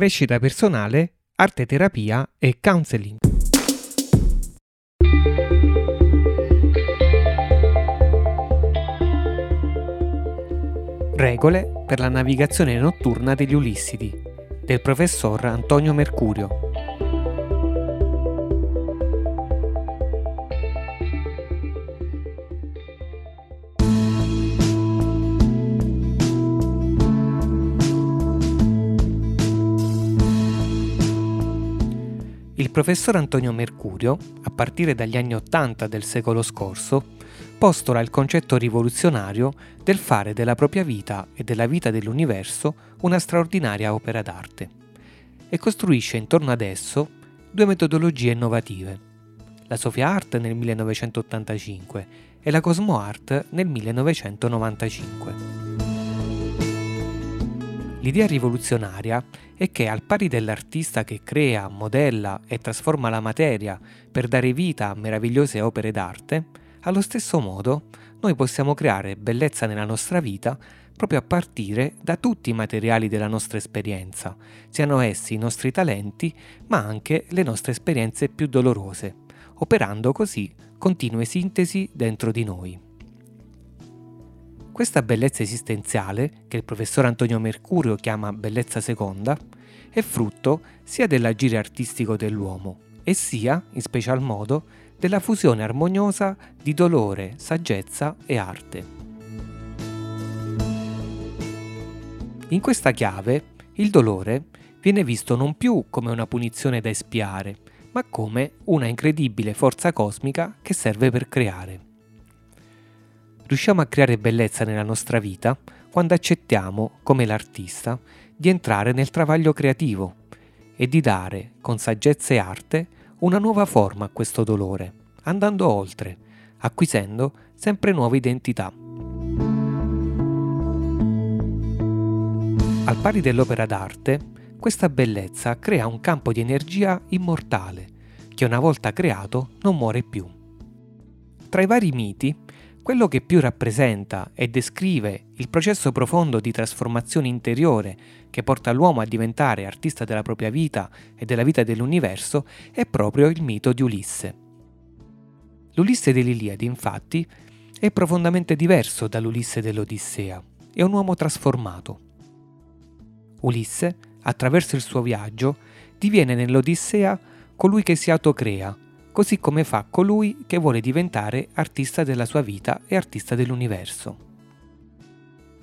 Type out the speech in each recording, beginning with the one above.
crescita personale, arte terapia e counseling. Regole per la navigazione notturna degli Ulissidi del professor Antonio Mercurio. Il professor Antonio Mercurio, a partire dagli anni Ottanta del secolo scorso, postola il concetto rivoluzionario del fare della propria vita e della vita dell'universo una straordinaria opera d'arte e costruisce intorno ad esso due metodologie innovative, la Sofia Art nel 1985 e la Cosmo Art nel 1995. L'idea rivoluzionaria è che al pari dell'artista che crea, modella e trasforma la materia per dare vita a meravigliose opere d'arte, allo stesso modo noi possiamo creare bellezza nella nostra vita proprio a partire da tutti i materiali della nostra esperienza, siano essi i nostri talenti, ma anche le nostre esperienze più dolorose, operando così continue sintesi dentro di noi. Questa bellezza esistenziale, che il professor Antonio Mercurio chiama bellezza seconda, è frutto sia dell'agire artistico dell'uomo e sia, in special modo, della fusione armoniosa di dolore, saggezza e arte. In questa chiave, il dolore viene visto non più come una punizione da espiare, ma come una incredibile forza cosmica che serve per creare riusciamo a creare bellezza nella nostra vita quando accettiamo, come l'artista, di entrare nel travaglio creativo e di dare, con saggezza e arte, una nuova forma a questo dolore, andando oltre, acquisendo sempre nuove identità. Al pari dell'opera d'arte, questa bellezza crea un campo di energia immortale, che una volta creato non muore più. Tra i vari miti quello che più rappresenta e descrive il processo profondo di trasformazione interiore che porta l'uomo a diventare artista della propria vita e della vita dell'universo è proprio il mito di Ulisse. L'Ulisse dell'Iliade, infatti, è profondamente diverso dall'Ulisse dell'Odissea, è un uomo trasformato. Ulisse, attraverso il suo viaggio, diviene nell'Odissea colui che si autocrea, così come fa colui che vuole diventare artista della sua vita e artista dell'universo.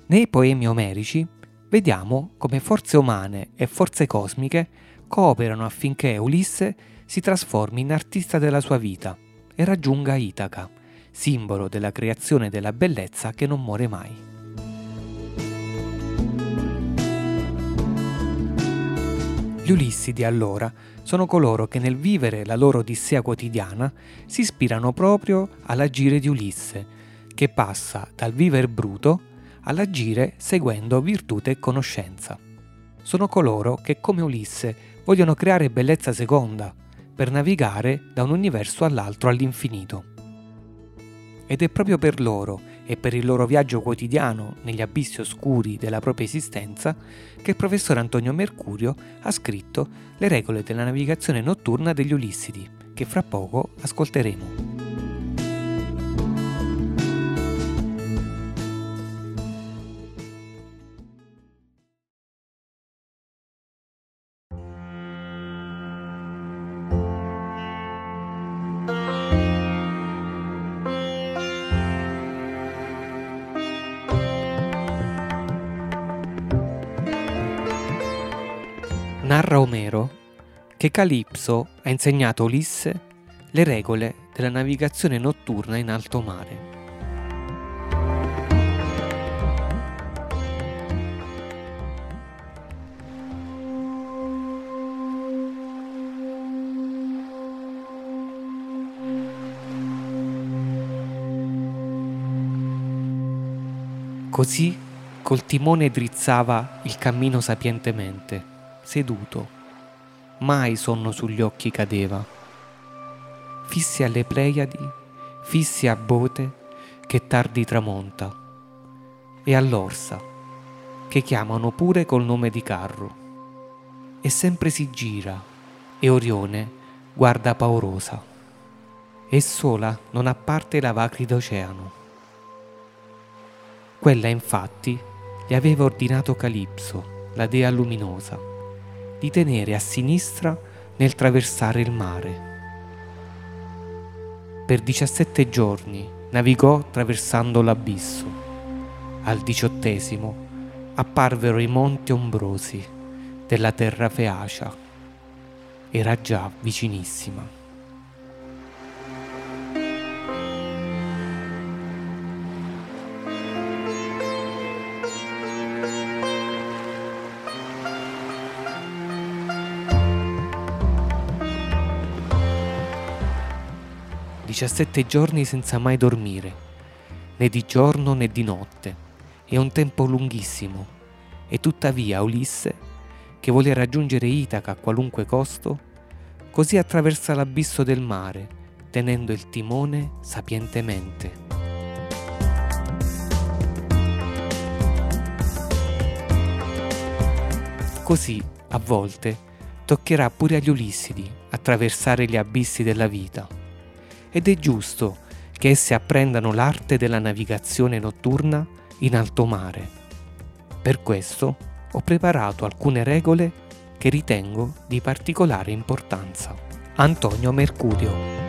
Nei poemi omerici vediamo come forze umane e forze cosmiche cooperano affinché Ulisse si trasformi in artista della sua vita e raggiunga Itaca, simbolo della creazione della bellezza che non muore mai. Gli Ulissidi allora sono coloro che nel vivere la loro odissea quotidiana si ispirano proprio all'agire di Ulisse, che passa dal viver bruto all'agire seguendo virtù e conoscenza. Sono coloro che come Ulisse vogliono creare bellezza seconda, per navigare da un universo all'altro all'infinito. Ed è proprio per loro e per il loro viaggio quotidiano negli abissi oscuri della propria esistenza che il professor Antonio Mercurio ha scritto Le regole della navigazione notturna degli Ulissidi, che fra poco ascolteremo. Narra Omero che Calipso ha insegnato a Ulisse le regole della navigazione notturna in alto mare. Così col timone drizzava il cammino sapientemente seduto, mai sonno sugli occhi cadeva. Fissi alle Pleiadi, fissi a Bote, che tardi tramonta, e all'Orsa, che chiamano pure col nome di carro. e sempre si gira e Orione guarda paurosa. E sola non apparte la vacri d'oceano. Quella infatti gli aveva ordinato Calipso, la dea luminosa, di tenere a sinistra nel traversare il mare. Per 17 giorni navigò attraversando l'abisso. Al diciottesimo apparvero i monti ombrosi della terra feacia. Era già vicinissima. 17 giorni senza mai dormire, né di giorno né di notte. È un tempo lunghissimo. E tuttavia Ulisse, che vuole raggiungere Itaca a qualunque costo, così attraversa l'abisso del mare, tenendo il timone sapientemente. Così, a volte, toccherà pure agli Ulissidi attraversare gli abissi della vita ed è giusto che esse apprendano l'arte della navigazione notturna in alto mare. Per questo ho preparato alcune regole che ritengo di particolare importanza. Antonio Mercurio